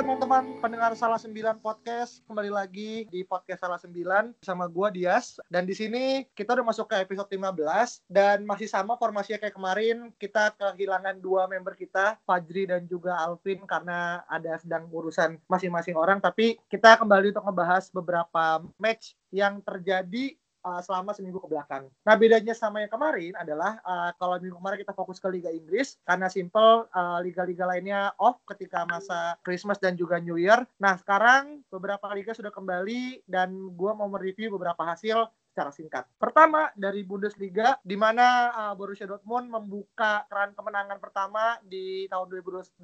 Teman-teman pendengar Salah Sembilan Podcast, kembali lagi di podcast Salah Sembilan sama gua Dias. Dan di sini kita udah masuk ke episode 15 dan masih sama formasinya kayak kemarin. Kita kehilangan dua member kita Fajri dan juga Alvin karena ada sedang urusan masing-masing orang. Tapi kita kembali untuk ngebahas beberapa match yang terjadi uh, selama seminggu ke belakang. Nah bedanya sama yang kemarin adalah uh, kalau minggu kemarin kita fokus ke Liga Inggris karena simple uh, liga-liga lainnya off ketika masa Christmas dan juga New Year. Nah sekarang beberapa liga sudah kembali dan gue mau mereview beberapa hasil secara singkat. Pertama dari Bundesliga di mana uh, Borussia Dortmund membuka keran kemenangan pertama di tahun 2021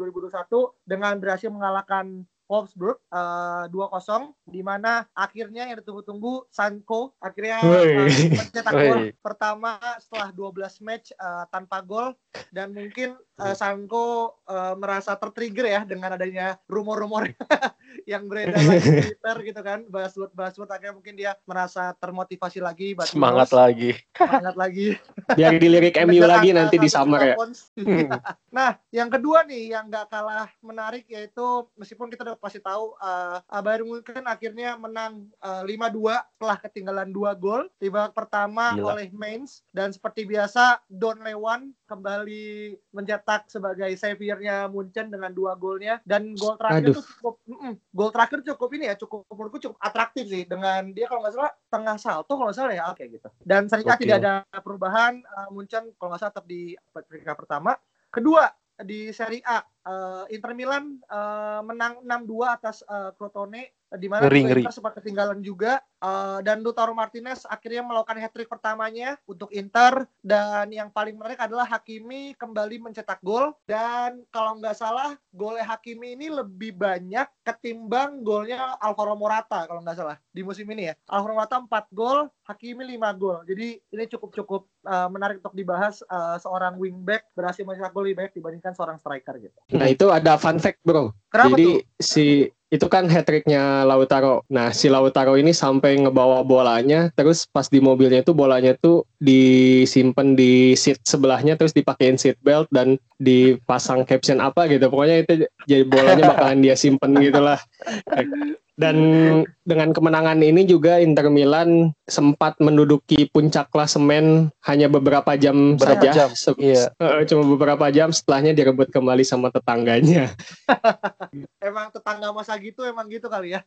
dengan berhasil mengalahkan Wolfsburg uh, 2-0 di mana akhirnya yang ditunggu-tunggu Sanko akhirnya uh, mencetak gol pertama setelah 12 match uh, tanpa gol. Dan mungkin uh, Sanko uh, merasa tertrigger ya dengan adanya rumor-rumor yang beredar di Twitter gitu kan Baswood Baswood akhirnya mungkin dia merasa termotivasi lagi semangat lagi. Semangat lagi. Biar dilirik MU lagi nanti di summer ya. Nah yang kedua nih yang gak kalah menarik yaitu meskipun kita udah pasti tahu uh, Bayern Munchen akhirnya menang uh, 5-2 setelah ketinggalan dua gol. Di babak pertama Gila. oleh Mainz. Dan seperti biasa Don Lewan kembali mencetak sebagai saviornya Munchen dengan dua golnya. Dan gol terakhir itu cukup mm -mm, gol terakhir cukup ini ya cukup menurutku cukup atraktif sih dengan dia kalau nggak salah tengah salto kalau nggak salah ya. Oke gitu. Dan sering kali tidak ada perubahan uh, Munchen kalau nggak salah tetap di peringkat pertama. Kedua di Serie A uh, Inter Milan uh, menang 6-2 atas uh, Crotone di mana Inter sempat ketinggalan juga. Uh, dan Lautaro Martinez akhirnya melakukan hat trick pertamanya untuk Inter. Dan yang paling menarik adalah Hakimi kembali mencetak gol. Dan kalau nggak salah golnya Hakimi ini lebih banyak ketimbang golnya Alvaro Morata kalau nggak salah di musim ini ya. Alvaro Morata 4 gol Hakimi 5 gol jadi ini cukup-cukup uh, menarik untuk dibahas uh, seorang wingback berhasil mencetak gol lebih banyak dibandingkan seorang striker gitu Nah itu ada fun fact bro. Kenapa Jadi tuh? si itu kan hat tricknya Lautaro. Nah si Lautaro ini sampai ngebawa bolanya, terus pas di mobilnya itu bolanya tuh disimpan di seat sebelahnya, terus dipakein seat belt dan dipasang caption apa gitu. Pokoknya itu jadi bolanya bakalan dia simpen gitulah. Dan dengan kemenangan ini juga Inter Milan sempat menduduki puncak klasemen hanya beberapa jam beberapa saja. Jam, iya. Cuma beberapa jam setelahnya direbut kembali sama tetangganya. emang tetangga masa gitu emang gitu kali ya.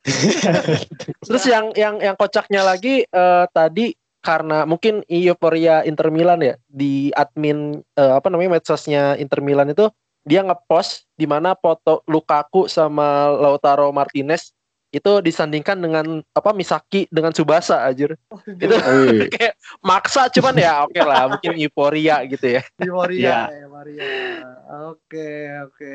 Terus yang yang yang kocaknya lagi uh, tadi karena mungkin euforia Inter Milan ya di admin uh, apa namanya medsosnya Inter Milan itu dia ngepost di mana foto Lukaku sama Lautaro Martinez itu disandingkan dengan apa Misaki dengan Subasa aja oh, itu kayak maksa cuman ya oke okay lah mungkin euforia gitu ya. Euforia ya oke oke.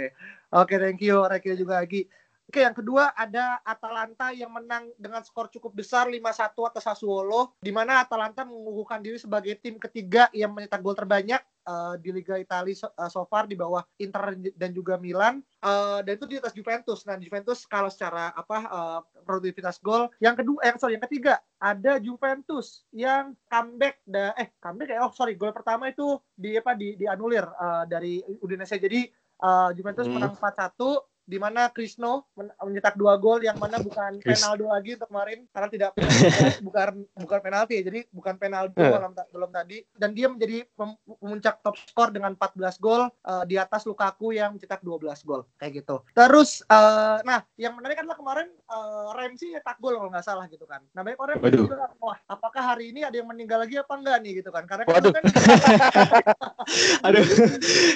Oke thank you thank you juga lagi Oke, yang kedua ada Atalanta yang menang dengan skor cukup besar 5-1 atas Sassuolo, di mana Atalanta mengukuhkan diri sebagai tim ketiga yang mencetak gol terbanyak uh, di Liga Italia so, uh, so far di bawah Inter dan juga Milan, uh, dan itu di atas Juventus. Nah, Juventus kalau secara apa uh, produktivitas gol. Yang kedua, eh sorry, yang ketiga ada Juventus yang comeback, da, eh comeback ya, oh sorry, gol pertama itu di apa di dianulir uh, dari Udinese. Jadi uh, Juventus hmm. menang 4-1 di mana Krisno mencetak dua gol yang mana bukan penalti lagi untuk kemarin karena tidak bukan bukan penalti ya jadi bukan penalti uh. belum, belum tadi. Dan dia menjadi pemuncak top skor dengan 14 gol uh, di atas Lukaku yang mencetak 12 gol kayak gitu. Terus uh, nah yang menarik adalah kemarin uh, Ramsey nyetak gol kalau nggak salah gitu kan. Nah banyak orang juga wah apakah hari ini ada yang meninggal lagi apa enggak nih? gitu kan. Karena kan, kan aduh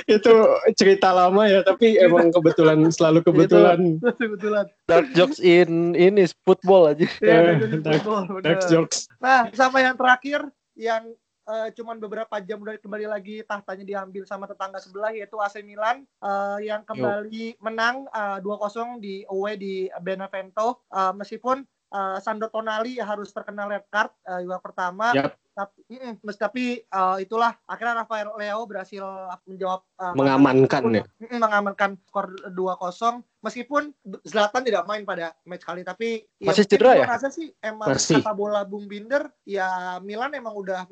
itu cerita lama ya tapi emang kebetulan selalu selalu kebetulan. kebetulan. Dark jokes in ini football aja. Ya, dark, football, dark jokes. Nah, sama yang terakhir yang uh, cuman beberapa jam udah kembali lagi tahtanya diambil sama tetangga sebelah yaitu AC Milan uh, yang kembali Yo. menang uh, 2-0 di away di Benevento uh, meskipun uh, Sandro Tonali harus terkena red card uh, juga pertama. Yep tapi mm, tapi uh, itulah akhirnya Rafael Leo berhasil menjawab uh, mengamankan ya mm, mengamankan skor 2-0 meskipun Zlatan tidak main pada match kali tapi ya masih ya, cedera ya rasa sih emang Masih. kata bola Bung Binder ya Milan emang udah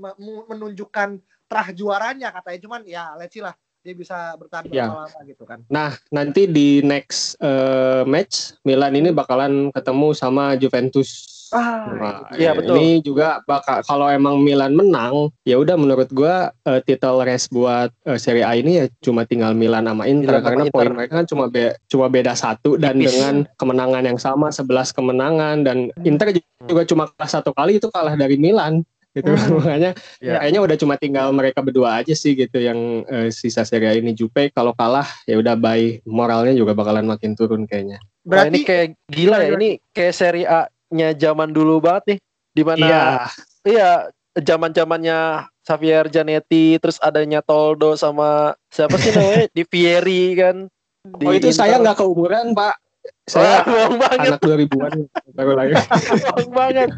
menunjukkan terah juaranya katanya cuman ya let's see lah dia bisa bertahan Ya. lama gitu kan. Nah, nanti di next eh, match Milan ini bakalan ketemu sama Juventus. Ah, Nah, Iya, ya, betul. Ini juga bakal kalau emang Milan menang, ya udah menurut gua eh, title race buat eh, Serie A ini ya cuma tinggal Milan sama Inter Milan sama karena Inter. poin mereka kan cuma be- cuma beda satu dan Tipis. dengan kemenangan yang sama 11 kemenangan dan Inter juga cuma kalah satu kali itu kalah dari Milan gitu Hmm. makanya Ya. kayaknya udah cuma tinggal mereka berdua aja sih gitu yang eh, sisa Serie A ini Jupe kalau kalah ya udah bye moralnya juga bakalan makin turun kayaknya. Berarti ini kayak gila ya. Ini kayak seri A-nya zaman dulu banget nih. Di mana Iya. iya zaman zamannya Xavier Zanetti terus adanya Toldo sama siapa sih namanya di Fieri kan di Oh itu saya Inter. nggak keumuran Pak. Wah, Saya bohong banget anak 2000-an baru lahir. bohong banget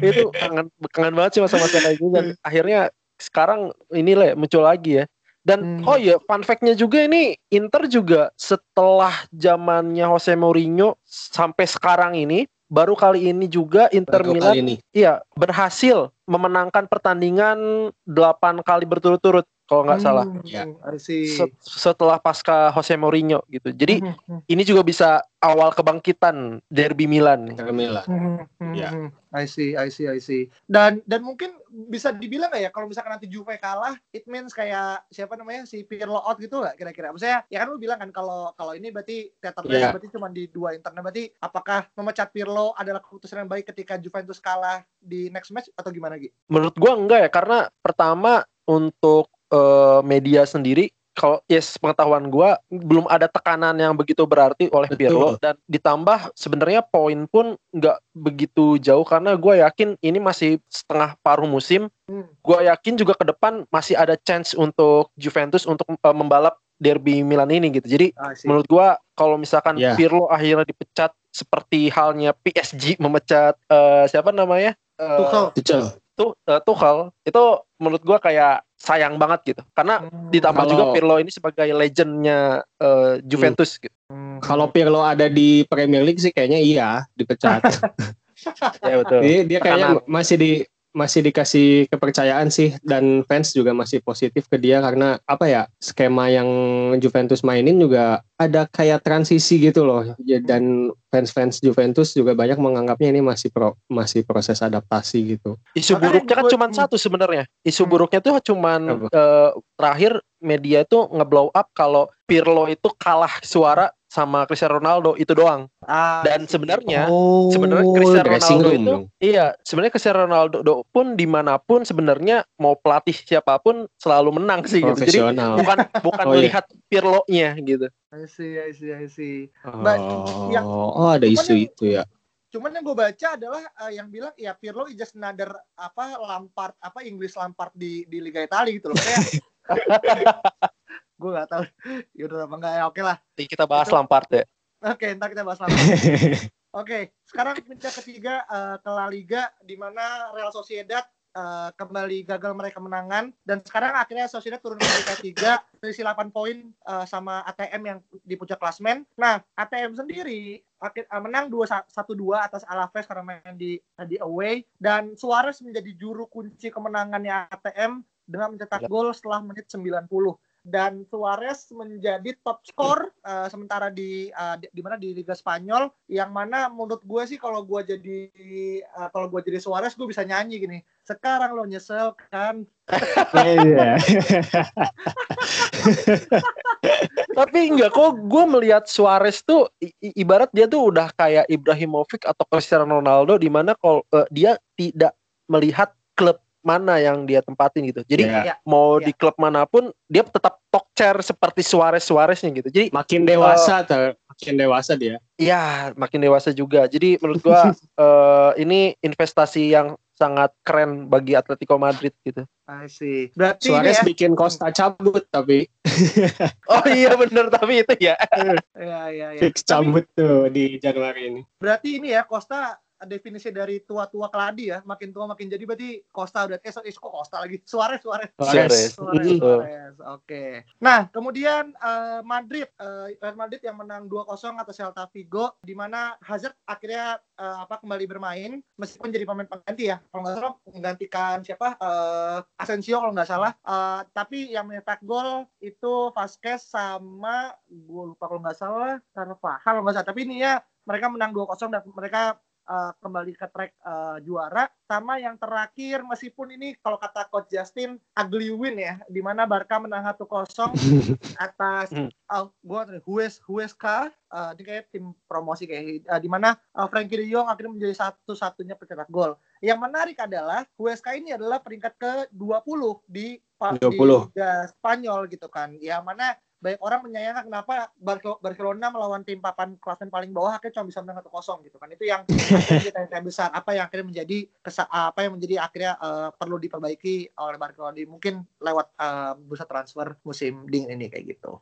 itu kangen kangen banget sih masa-masa kayak gitu dan akhirnya sekarang ini lah muncul lagi ya dan Hmm. oh iya fun fact-nya juga ini Inter juga setelah zamannya Jose Mourinho sampai sekarang ini baru kali ini juga Inter Baru Milan iya berhasil memenangkan pertandingan 8 kali berturut-turut kalau nggak salah Hmm, Ya. See. Set- setelah pasca Jose Mourinho gitu jadi Hmm, hmm, ini juga bisa awal kebangkitan derby Milan Inter Milan. hmm, hmm, Ya. hmm. I see, I see, I see. Dan dan mungkin bisa dibilang nggak ya kalau misalkan nanti Juve kalah, it means kayak siapa namanya si Pirlo out gitu nggak kira-kira? Maksudnya ya kan lu bilang kan kalau kalau ini berarti tetap Iya. berarti cuma di dua internet berarti apakah memecat Pirlo adalah keputusan yang baik ketika Juventus kalah di next match atau gimana Gi? Menurut gua enggak ya karena pertama untuk eh, media sendiri kalau yes pengetahuan gua belum ada tekanan yang begitu berarti oleh Betul. Pirlo dan ditambah sebenarnya poin pun nggak begitu jauh karena gua yakin ini masih setengah paruh musim. Hmm. Gua yakin juga ke depan masih ada chance untuk Juventus untuk eh, membalap derby Milan ini gitu. Jadi I see. menurut gua kalau misalkan Ya. Pirlo akhirnya dipecat seperti halnya PSG memecat eh, siapa namanya? Eh, Tuchel. Tuchel. tuh eh, Tuchel itu menurut gua kayak sayang banget gitu karena Hmm. ditambah Kalau- juga Pirlo ini sebagai legendnya eh, Juventus gitu Hmm. Kalau Pirlo ada di Premier League sih kayaknya iya dipecat. ya betul Jadi dia kayaknya Tekanan. masih di masih dikasih kepercayaan sih dan fans juga masih positif ke dia karena apa ya skema yang Juventus mainin juga ada kayak transisi gitu loh Ya, dan fans-fans Juventus juga banyak menganggapnya ini masih pro, masih proses adaptasi gitu. isu buruknya kan cuma satu sebenarnya isu Hmm. buruknya tuh cuman Apa? eh, terakhir media itu ngeblow up kalau Pirlo itu kalah suara sama Cristiano Ronaldo itu doang Ah, dan I see. sebenarnya Oh, sebenarnya Cristiano Ronaldo room itu dong. iya sebenarnya Cristiano Ronaldo do- pun di mana pun sebenarnya mau pelatih siapa pun selalu menang sih gitu jadi bukan bukan Oh, iya. melihat Pirlo-nya gitu I see, I see, I see. Oh, yang- oh ada isu yang- itu ya. Cuman yang gue baca adalah eh, yang bilang ya Pirlo is just another apa Lampard apa Inggris Lampard di di Liga Italia gitu loh. Kayak gue nggak tahu. Yaudah apa enggak ya oke lah. Nanti kita bahas Itu- Lampard ya Oke, ntar kita bahas lagi. Oke, sekarang pindah ketiga eh, ke La Liga di mana Real Sociedad eh, kembali gagal meraih kemenangan dan sekarang akhirnya Sociedad turun ke peringkat 3 selisih 8 poin eh, sama ATM yang di puncak klasmen. Nah, ATM sendiri akhir menang 2-1-2 atas Alaves karena main di di away dan Suarez menjadi juru kunci kemenangannya ATM dengan mencetak Ya. gol setelah menit 90 dan Suarez menjadi top skor eh, sementara di eh, di, di mana? Di Liga Spanyol yang mana menurut gue sih kalau gue jadi eh, kalau gue jadi Suarez gue bisa nyanyi gini. Sekarang lo nyesel kan? Iya. Tapi enggak kok gue melihat Suarez tuh i- ibarat dia tuh udah kayak Ibrahimovic atau Cristiano Ronaldo di mana kalau eh, dia tidak melihat klub mana yang dia tempatin gitu. Jadi Iya. mau Iya. di klub mana pun dia tetap talk chair seperti Suarez Suareznya gitu. Jadi makin dewasa ter- makin dewasa dia. ya makin dewasa juga. Jadi menurut gua eh, ini investasi yang sangat keren bagi Atletico Madrid gitu. I see berarti Suarez ini bikin Costa cabut tapi Oh iya bener tapi itu ya. ya ya ya, ya. fix Tapi cabut tuh di Januari ini. berarti ini ya Costa definisi dari tua-tua keladi ya. Makin tua makin jadi berarti Costa udah eh, eh kok Costa lagi. Suarez Suarez. Suarez. Suarez, Suarez. Oke. Nah, kemudian uh, Madrid uh, Real Madrid yang menang 2-0 atas Celta Vigo di mana Hazard akhirnya uh, apa kembali bermain meskipun jadi pemain pengganti ya. Kalau nggak salah menggantikan siapa? Uh, Asensio kalau nggak salah. Uh, tapi yang mencetak gol itu Vasquez sama gue lupa kalau nggak salah Carvajal kalau nggak salah. Tapi ini ya mereka menang 2-0 dan mereka uh, kembali ke track uh, juara sama yang terakhir meskipun ini kalau kata coach Justin ugly win ya di mana Barca menang 1-0 atas uh, gua Hues Huesca uh, ini kayak tim promosi kayak uh, di mana uh, Frankie De Jong akhirnya menjadi satu-satunya pencetak gol. Yang menarik adalah Huesca ini adalah peringkat ke-20 di 20. di Liga Spanyol gitu kan. Yang mana banyak orang menyayangkan kenapa Barcelona melawan tim papan klasemen paling bawah akhirnya cuma bisa menang satu kosong gitu kan. Itu yang kita yang besar. Apa yang akhirnya menjadi kesa apa yang menjadi akhirnya uh, perlu diperbaiki oleh Barcelona mungkin lewat uh, bursa transfer musim dingin ini kayak gitu.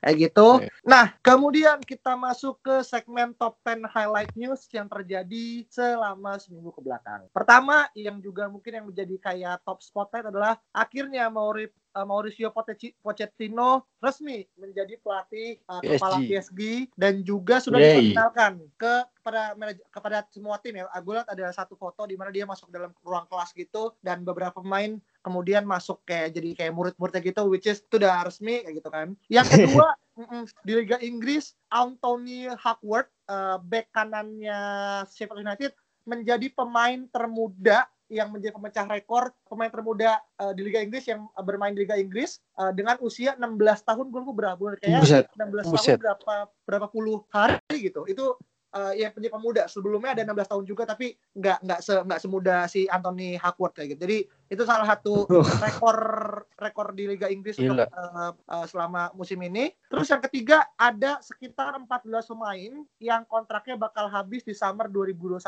Kayak gitu. Okay. nah kemudian kita masuk ke segmen top 10 highlight news yang terjadi selama seminggu ke belakang pertama yang juga mungkin yang menjadi kayak top spotlight adalah akhirnya Mauri uh, Mauricio Pochettino resmi menjadi pelatih uh, PSG. kepala PSG dan juga sudah Yay. diperkenalkan ke kepada kepada semua tim ya. Gue lihat ada satu foto di mana dia masuk dalam ruang kelas gitu dan beberapa pemain kemudian masuk kayak jadi kayak murid-muridnya gitu which is itu udah resmi kayak gitu kan. Yang kedua di Liga Inggris Anthony Hackworth uh, back kanannya Sheffield United menjadi pemain termuda yang menjadi pemecah rekor pemain termuda uh, di Liga Inggris yang uh, bermain di Liga Inggris uh, dengan usia 16 tahun gue berapa kayak Buset. 16 Buset. tahun berapa berapa puluh hari gitu itu uh, yang penjadi pemuda. Sebelumnya ada 16 tahun juga tapi nggak nggak se nggak semudah si Anthony Hackworth kayak gitu. Jadi itu salah satu rekor rekor di Liga Inggris untuk, uh, uh, selama musim ini. Terus yang ketiga ada sekitar 14 pemain yang kontraknya bakal habis di summer 2021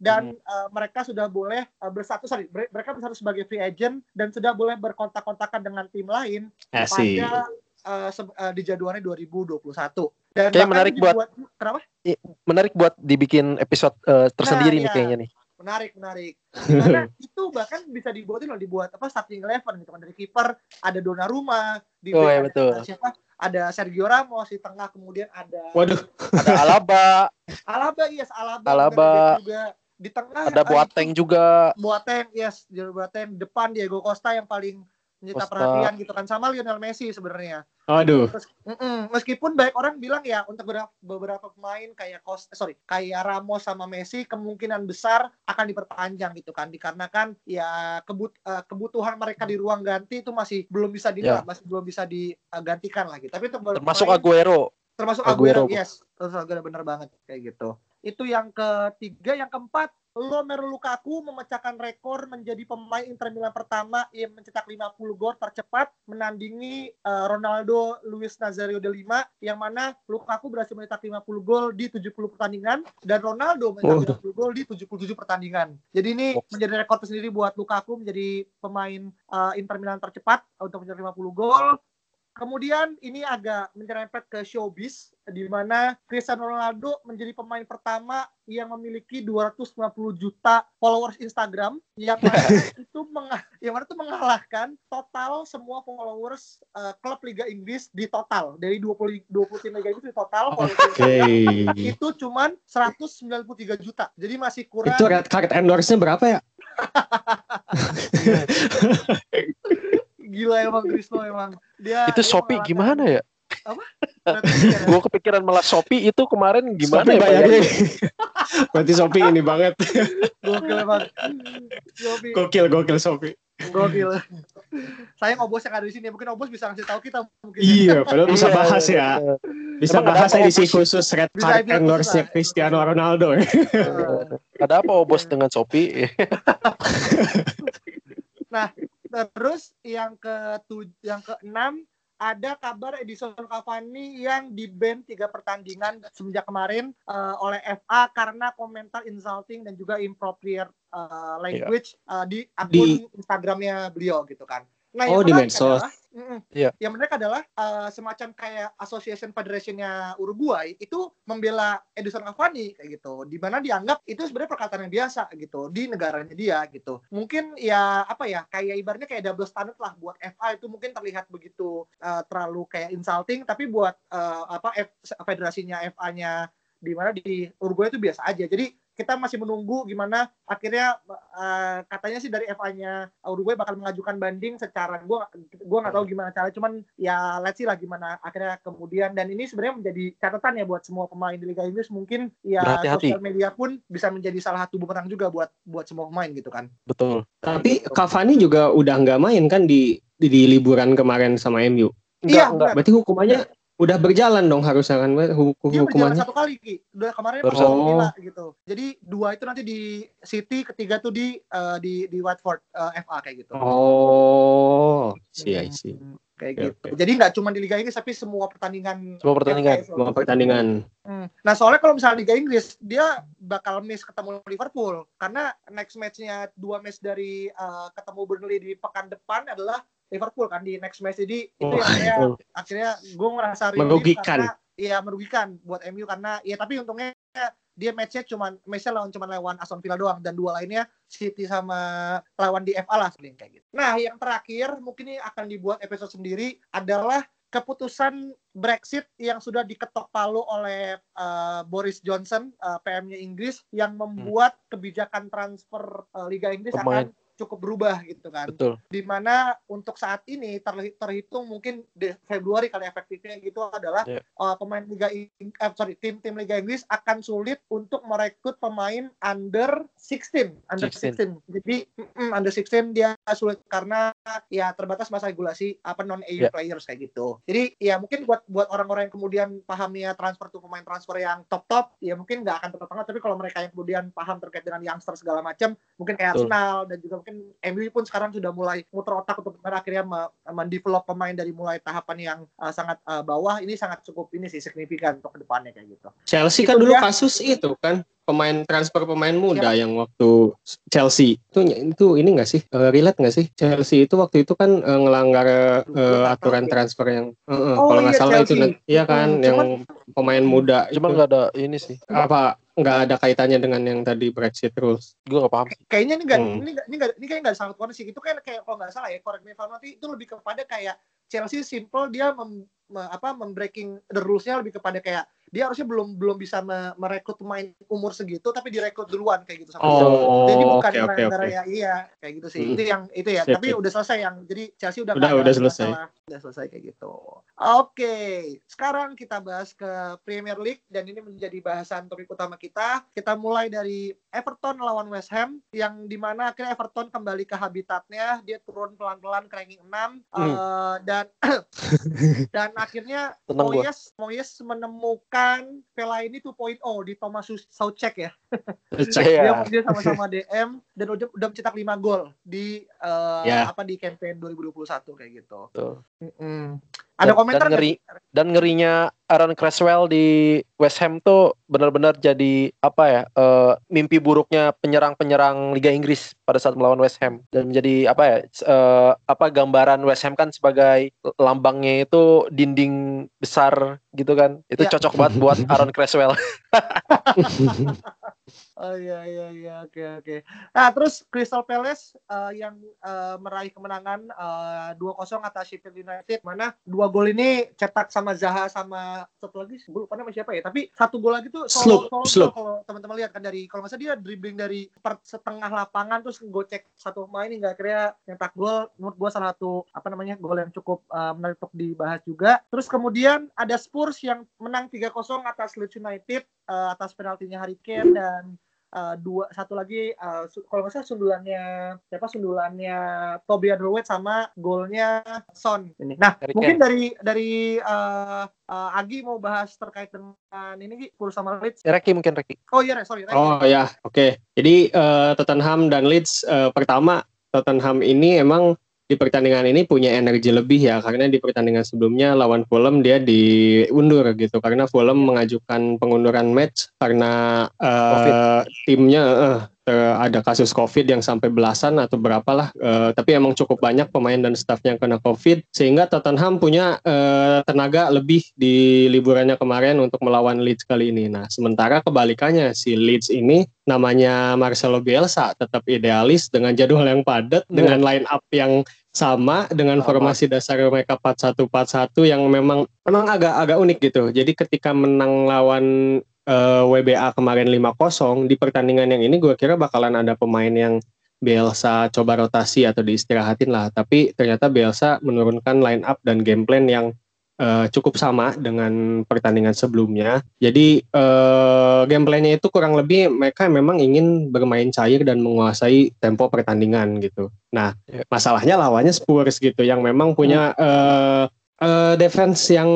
dan hmm. uh, mereka sudah boleh uh, bersatu sorry mereka bersatu sebagai free agent dan sudah boleh berkontak-kontakan dengan tim lain pada uh, uh, di Januari 2021 dan kayak menarik buat kenapa? Menarik buat dibikin episode uh, tersendiri nah, nih iya. kayaknya nih. Menarik, menarik. Karena itu bahkan bisa dibuatin loh dibuat apa starting eleven gitu kan dari kiper ada Donnarumma, di oh, iya, betul. Ada siapa? Ada Sergio Ramos di tengah kemudian ada Waduh, ada Alaba. Alaba yes, Alaba. Alaba. Juga di tengah ada Boateng juga. Boateng yes, Boateng depan Diego Costa yang paling menyita perhatian gitu kan sama Lionel Messi sebenarnya. Aduh. Meskipun banyak orang bilang ya untuk beberapa, beberapa pemain kayak Kos, eh, sorry, kayak Ramos sama Messi kemungkinan besar akan diperpanjang gitu kan dikarenakan ya kebut, uh, kebutuhan mereka di ruang ganti itu masih belum bisa di yeah. masih belum bisa digantikan lagi. Tapi untuk termasuk pemain, Aguero. Termasuk Aguero, Aguero yes. Terus Aguero bener banget kayak gitu. Itu yang ketiga, yang keempat Romelu Lukaku memecahkan rekor menjadi pemain Inter Milan pertama yang mencetak 50 gol tercepat menandingi uh, Ronaldo Luis Nazario de Lima yang mana Lukaku berhasil mencetak 50 gol di 70 pertandingan dan Ronaldo mencetak oh. 50 gol di 77 pertandingan. Jadi ini oh. menjadi rekor tersendiri buat Lukaku menjadi pemain uh, Inter Milan tercepat untuk mencetak 50 gol Kemudian ini agak menyerempet ke showbiz di mana Cristiano Ronaldo menjadi pemain pertama yang memiliki 250 juta followers Instagram yang mana itu mengal yang mana itu mengalahkan total semua followers uh, klub Liga Inggris di total dari 20 20 tim Liga Inggris di total okay. itu cuman 193 juta. Jadi masih kurang Itu red card endorse-nya berapa ya? gila emang Krisno emang. Dia itu Shopee gimana ya? Apa? gue kepikiran malah Shopee itu kemarin gimana Shopee ya bayarnya? Berarti Shopee ini banget. Gokil emang. Shopee. Gokil, gokil Shopee. Gokil. Saya ngobos yang ada di sini, mungkin ngobos bisa ngasih tahu kita mungkin. Iya, padahal bisa iya, bahas ya. Bisa Emang bahas edisi khusus Red Card endorse Cristiano Ronaldo. ada apa obos dengan Shopee? nah, Terus yang ke yang keenam ada kabar Edison Cavani yang di ban tiga pertandingan semenjak kemarin uh, oleh FA karena komentar insulting dan juga improper uh, language yeah. uh, di akun di... Instagramnya beliau gitu kan. Nah, oh, yang di medsos. mm-mm, Iya. Yang menarik adalah uh, semacam kayak Association Federation-nya Uruguay itu membela Edison Cavani kayak gitu. Di mana dianggap itu sebenarnya perkataan yang biasa gitu di negaranya dia gitu. Mungkin ya apa ya kayak ibaratnya kayak double standard lah buat FA itu mungkin terlihat begitu uh, terlalu kayak insulting tapi buat uh, apa F- federasinya FA-nya di mana di Uruguay itu biasa aja. Jadi kita masih menunggu gimana akhirnya uh, katanya sih dari FA-nya Uruguay bakal mengajukan banding secara gua gua nggak tahu gimana cara cuman ya let's see lah gimana akhirnya kemudian dan ini sebenarnya menjadi catatan ya buat semua pemain di Liga Inggris mungkin ya sosial media pun bisa menjadi salah satu bumerang juga buat buat semua pemain gitu kan. Betul. Tapi Cavani juga udah nggak main kan di, di di liburan kemarin sama MU. Enggak, Iya, enggak. Berarti hukumannya udah berjalan dong harusnya kan hukum Dia berjalan hukumannya. satu kali Ki. Udah kemarin Baru satu. Gitu. Jadi dua itu nanti di City, ketiga tuh di eh, di di Watford eh, FA kayak gitu. Oh, sih. Hmm, kayak Oke, gitu. Jadi nggak cuma di Liga Inggris tapi semua pertandingan. Semua pertandingan. FA. Semua pertandingan. Hmm. Nah soalnya kalau misalnya Liga Inggris dia bakal miss ketemu Liverpool karena next matchnya dua match dari eh, ketemu Burnley di pekan depan adalah Liverpool kan di next match jadi itu Oh, yang akhirnya, betul. akhirnya gue ngerasa relief Merugikan. karena iya merugikan buat MU karena ya tapi untungnya dia matchnya cuma matchnya lawan cuma lawan Aston Villa doang dan dua lainnya City sama lawan di FA lah kayak gitu. Nah yang terakhir mungkin ini akan dibuat episode sendiri adalah keputusan Brexit yang sudah diketok palu oleh uh, Boris Johnson, uh, PM-nya Inggris, yang membuat kebijakan transfer uh, Liga Inggris Pemain. akan cukup berubah gitu kan. Betul. Di mana untuk saat ini terli- terhitung mungkin di Februari kali efektifnya gitu adalah Iya. uh, pemain Liga Ing- eh, sorry tim-tim Liga Inggris akan sulit untuk merekrut pemain under 16, under 16. 16. Jadi mm, under 16 dia sulit karena ya terbatas masa regulasi apa non EU Iya. players kayak gitu. Jadi ya mungkin buat buat orang-orang yang kemudian pahamnya transfer tuh pemain transfer yang top-top ya mungkin nggak akan banget tapi kalau mereka yang kemudian paham terkait dengan youngster segala macam mungkin kayak Betul. Arsenal dan juga mungkin MU pun sekarang sudah mulai muter otak untuk benar akhirnya me- mendevelop pemain dari mulai tahapan yang uh, sangat uh, bawah ini sangat cukup ini sih signifikan untuk ke depannya kayak gitu. Chelsea Itu kan dulu kasus itu kan pemain transfer pemain muda yang waktu Chelsea itu itu ini nggak sih Eh, relate nggak sih Chelsea itu waktu itu kan eh, ngelanggar eh, nggak aturan tahu. transfer yang eh, eh, Oh, kalau nggak iya, salah itu Chelsea. iya kan Hmm, yang cuman- pemain muda Cuma itu. nggak ada ini sih. apa nggak ada kaitannya dengan yang tadi Brexit rules Gue nggak paham. Kayaknya ini enggak Hmm. ini enggak ini enggak ini kayak enggak sangat sih. Itu kan kayak kalau nggak salah ya, correct me if I'm itu lebih kepada kayak Chelsea simple dia mem, me- apa membreaking the rules-nya lebih kepada kayak dia harusnya belum belum bisa me- merekrut pemain umur segitu tapi direkrut duluan kayak gitu sama Oh, Chelsea. Jadi bukan oke, melanggar oke. ya iya kayak gitu sih. Hmm. Itu yang itu ya. Sip, tapi sip. udah selesai yang jadi Chelsea udah Udah, udah selesai. masalah. Udah selesai kayak gitu. Oke, sekarang kita bahas ke Premier League dan ini menjadi bahasan topik utama kita. Kita mulai dari Everton lawan West Ham yang di mana akhirnya Everton kembali ke habitatnya. Dia turun pelan-pelan ke ranking 6 Hmm. eh, dan dan akhirnya. Moyes Moyes menemukan Fellaini 2.0 di Thomas Soucek ya. Cek. Iya. Dia, dia sama-sama DM dan udah udah mencetak 5 gol di eh, Ya. apa di campaign 2021 kayak gitu. Betul. Mm-mm. Ada Dan- komentar dan ngeri dan ngerinya Aaron Creswell di West Ham tuh benar-benar jadi apa ya eh, mimpi buruknya penyerang-penyerang Liga Inggris pada saat melawan West Ham. Dan menjadi apa ya eh, apa gambaran West Ham kan sebagai lambangnya itu dinding besar gitu kan. Itu Ya. cocok banget buat Aaron Creswell Oh iya iya iya oke oke. Nah terus Crystal Palace eh, yang eh, meraih kemenangan eh, 2-0 atas Sheffield United mana dua gol ini cetak sama Zaha sama satu lagi gue lupa nama siapa ya tapi satu gol lagi tuh solo, solo Sloop. goal kalau teman-teman lihat kan dari kalau nggak salah dia dribbling dari setengah lapangan terus gocek satu pemain hingga akhirnya nyetak gol menurut gue salah satu apa namanya gol yang cukup eh, menarik untuk dibahas juga terus kemudian ada Spurs yang menang 3-0 atas Leeds United eh, atas penaltinya Harry Kane dan eh, dua satu lagi eh, su- kalau nggak salah sundulannya siapa sundulannya Toby Alderweireld sama golnya Son ini. Nah Harry mungkin dari dari eh, eh, Agi mau bahas terkait dengan ini Gi, Spurs sama Leeds. Reki mungkin Reki Oh iya sorry. Ray. Oh ya, oke. Jadi eh, Tottenham dan Leeds eh, pertama Tottenham ini emang di pertandingan ini punya energi lebih ya karena di pertandingan sebelumnya lawan Fulham dia diundur gitu karena Fulham mengajukan pengunduran match karena Covid. timnya uh, ada kasus COVID yang sampai belasan atau berapalah, uh, tapi emang cukup banyak pemain dan staffnya yang kena COVID, sehingga Tottenham punya uh, tenaga lebih di liburannya kemarin untuk melawan Leeds kali ini. Nah, sementara kebalikannya si Leeds ini namanya Marcelo Bielsa tetap idealis dengan jadwal yang padat, yeah. dengan line up yang sama dengan sama. formasi dasar mereka 4-1-4-1 yang memang memang agak agak unik gitu. Jadi ketika menang lawan uh, eh, WBA kemarin 5-0 di pertandingan yang ini gue kira bakalan ada pemain yang Bielsa coba rotasi atau diistirahatin lah. Tapi ternyata Bielsa menurunkan line up dan game plan yang uh, cukup sama dengan pertandingan sebelumnya. Jadi uh, gameplaynya itu kurang lebih mereka memang ingin bermain cair dan menguasai tempo pertandingan gitu. Nah ya. masalahnya lawannya Spurs gitu yang memang punya uh, uh, defense yang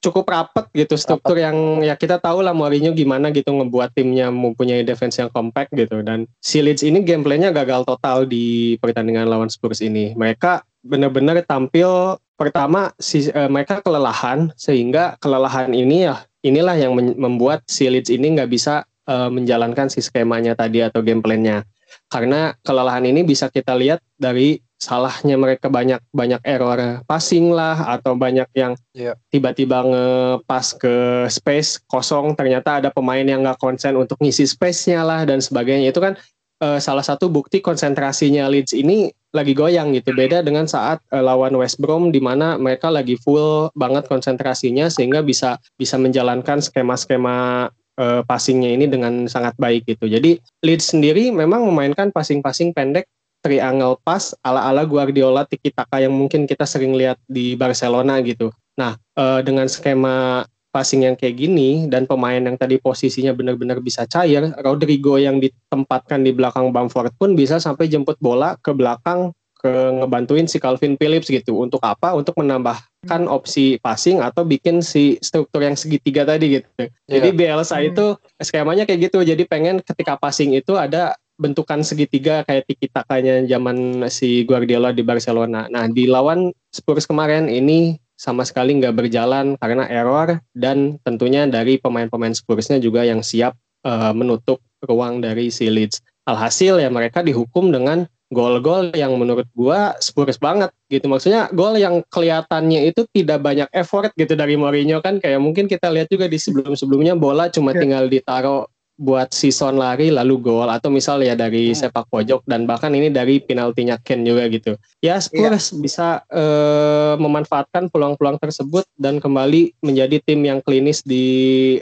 cukup rapat gitu struktur rapat. yang ya kita tahu lah Mourinho gimana gitu ngebuat timnya mempunyai defense yang compact gitu dan si Leeds ini gameplaynya gagal total di pertandingan lawan Spurs ini mereka benar-benar tampil pertama si uh, mereka kelelahan sehingga kelelahan ini ya inilah yang membuat si Leeds ini nggak bisa uh, menjalankan si skemanya tadi atau game plan-nya karena kelelahan ini bisa kita lihat dari salahnya mereka banyak banyak error passing lah atau banyak yang yeah. tiba-tiba ngepas ke space kosong ternyata ada pemain yang nggak konsen untuk ngisi space-nya lah dan sebagainya itu kan uh, salah satu bukti konsentrasinya Leeds ini lagi goyang gitu. Beda dengan saat uh, lawan West Brom di mana mereka lagi full banget konsentrasinya sehingga bisa bisa menjalankan skema-skema uh, passingnya ini dengan sangat baik gitu. Jadi Leeds sendiri memang memainkan passing-passing pendek triangle pass ala-ala Guardiola tiki taka yang mungkin kita sering lihat di Barcelona gitu. Nah, uh, dengan skema passing yang kayak gini dan pemain yang tadi posisinya benar-benar bisa cair, Rodrigo yang ditempatkan di belakang Bamford pun bisa sampai jemput bola ke belakang ke ngebantuin si Calvin Phillips gitu. Untuk apa? Untuk menambahkan opsi passing atau bikin si struktur yang segitiga tadi gitu. Yeah. Jadi Bielsa hmm. itu skemanya kayak gitu. Jadi pengen ketika passing itu ada bentukan segitiga kayak tiki takanya zaman si Guardiola di Barcelona. Nah, di lawan Spurs kemarin ini sama sekali nggak berjalan karena error dan tentunya dari pemain-pemain Spursnya juga yang siap uh, menutup ruang dari si Leeds. Alhasil ya mereka dihukum dengan gol-gol yang menurut gua Spurs banget gitu. Maksudnya gol yang kelihatannya itu tidak banyak effort gitu dari Mourinho kan kayak mungkin kita lihat juga di sebelum-sebelumnya bola cuma yeah. tinggal ditaruh buat season lari lalu gol atau misal ya dari hmm. sepak pojok dan bahkan ini dari penaltinya Ken juga gitu. Ya Spurs yeah. bisa uh, memanfaatkan peluang-peluang tersebut dan kembali menjadi tim yang klinis di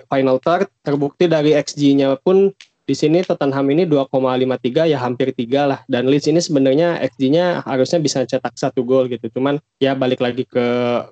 final third. Terbukti dari XG-nya pun di sini Tottenham ini 2,53 ya hampir tiga lah dan Leeds ini sebenarnya XG-nya harusnya bisa cetak satu gol gitu. Cuman ya balik lagi ke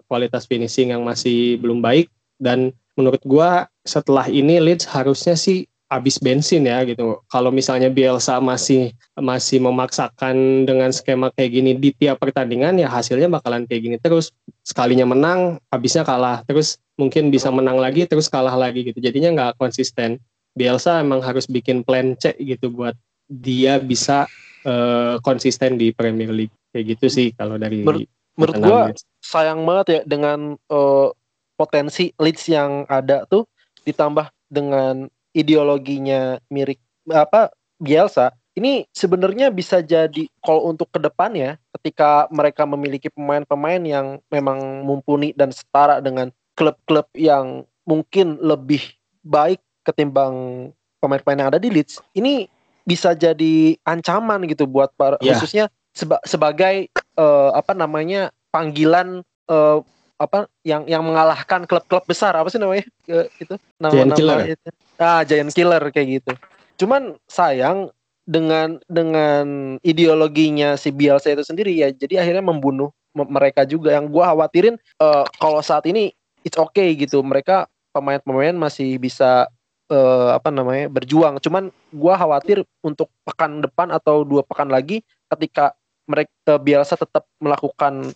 kualitas finishing yang masih belum baik dan menurut gua setelah ini Leeds harusnya sih habis bensin ya gitu. Kalau misalnya Bielsa masih masih memaksakan dengan skema kayak gini di tiap pertandingan ya hasilnya bakalan kayak gini terus. Sekalinya menang, habisnya kalah. Terus mungkin bisa menang lagi terus kalah lagi gitu. Jadinya nggak konsisten. Bielsa emang harus bikin plan C gitu buat dia bisa uh, konsisten di Premier League. Kayak gitu sih kalau dari Menur menurut gua sayang banget ya dengan uh, potensi Leeds yang ada tuh ditambah dengan ideologinya mirip apa Bielsa ini sebenarnya bisa jadi kalau untuk ke depannya ketika mereka memiliki pemain-pemain yang memang mumpuni dan setara dengan klub-klub yang mungkin lebih baik ketimbang pemain-pemain yang ada di Leeds ini bisa jadi ancaman gitu buat para yeah. khususnya seba sebagai uh, apa namanya panggilan uh, apa yang yang mengalahkan klub-klub besar. Apa sih namanya? Uh, itu nama Giant nama Killer. itu. Ah Giant Killer kayak gitu. Cuman sayang dengan dengan ideologinya si Bielsa itu sendiri ya jadi akhirnya membunuh mereka juga. Yang gua khawatirin uh, kalau saat ini it's okay gitu. Mereka pemain-pemain masih bisa uh, apa namanya berjuang. Cuman gua khawatir untuk pekan depan atau dua pekan lagi ketika mereka Bielsa tetap melakukan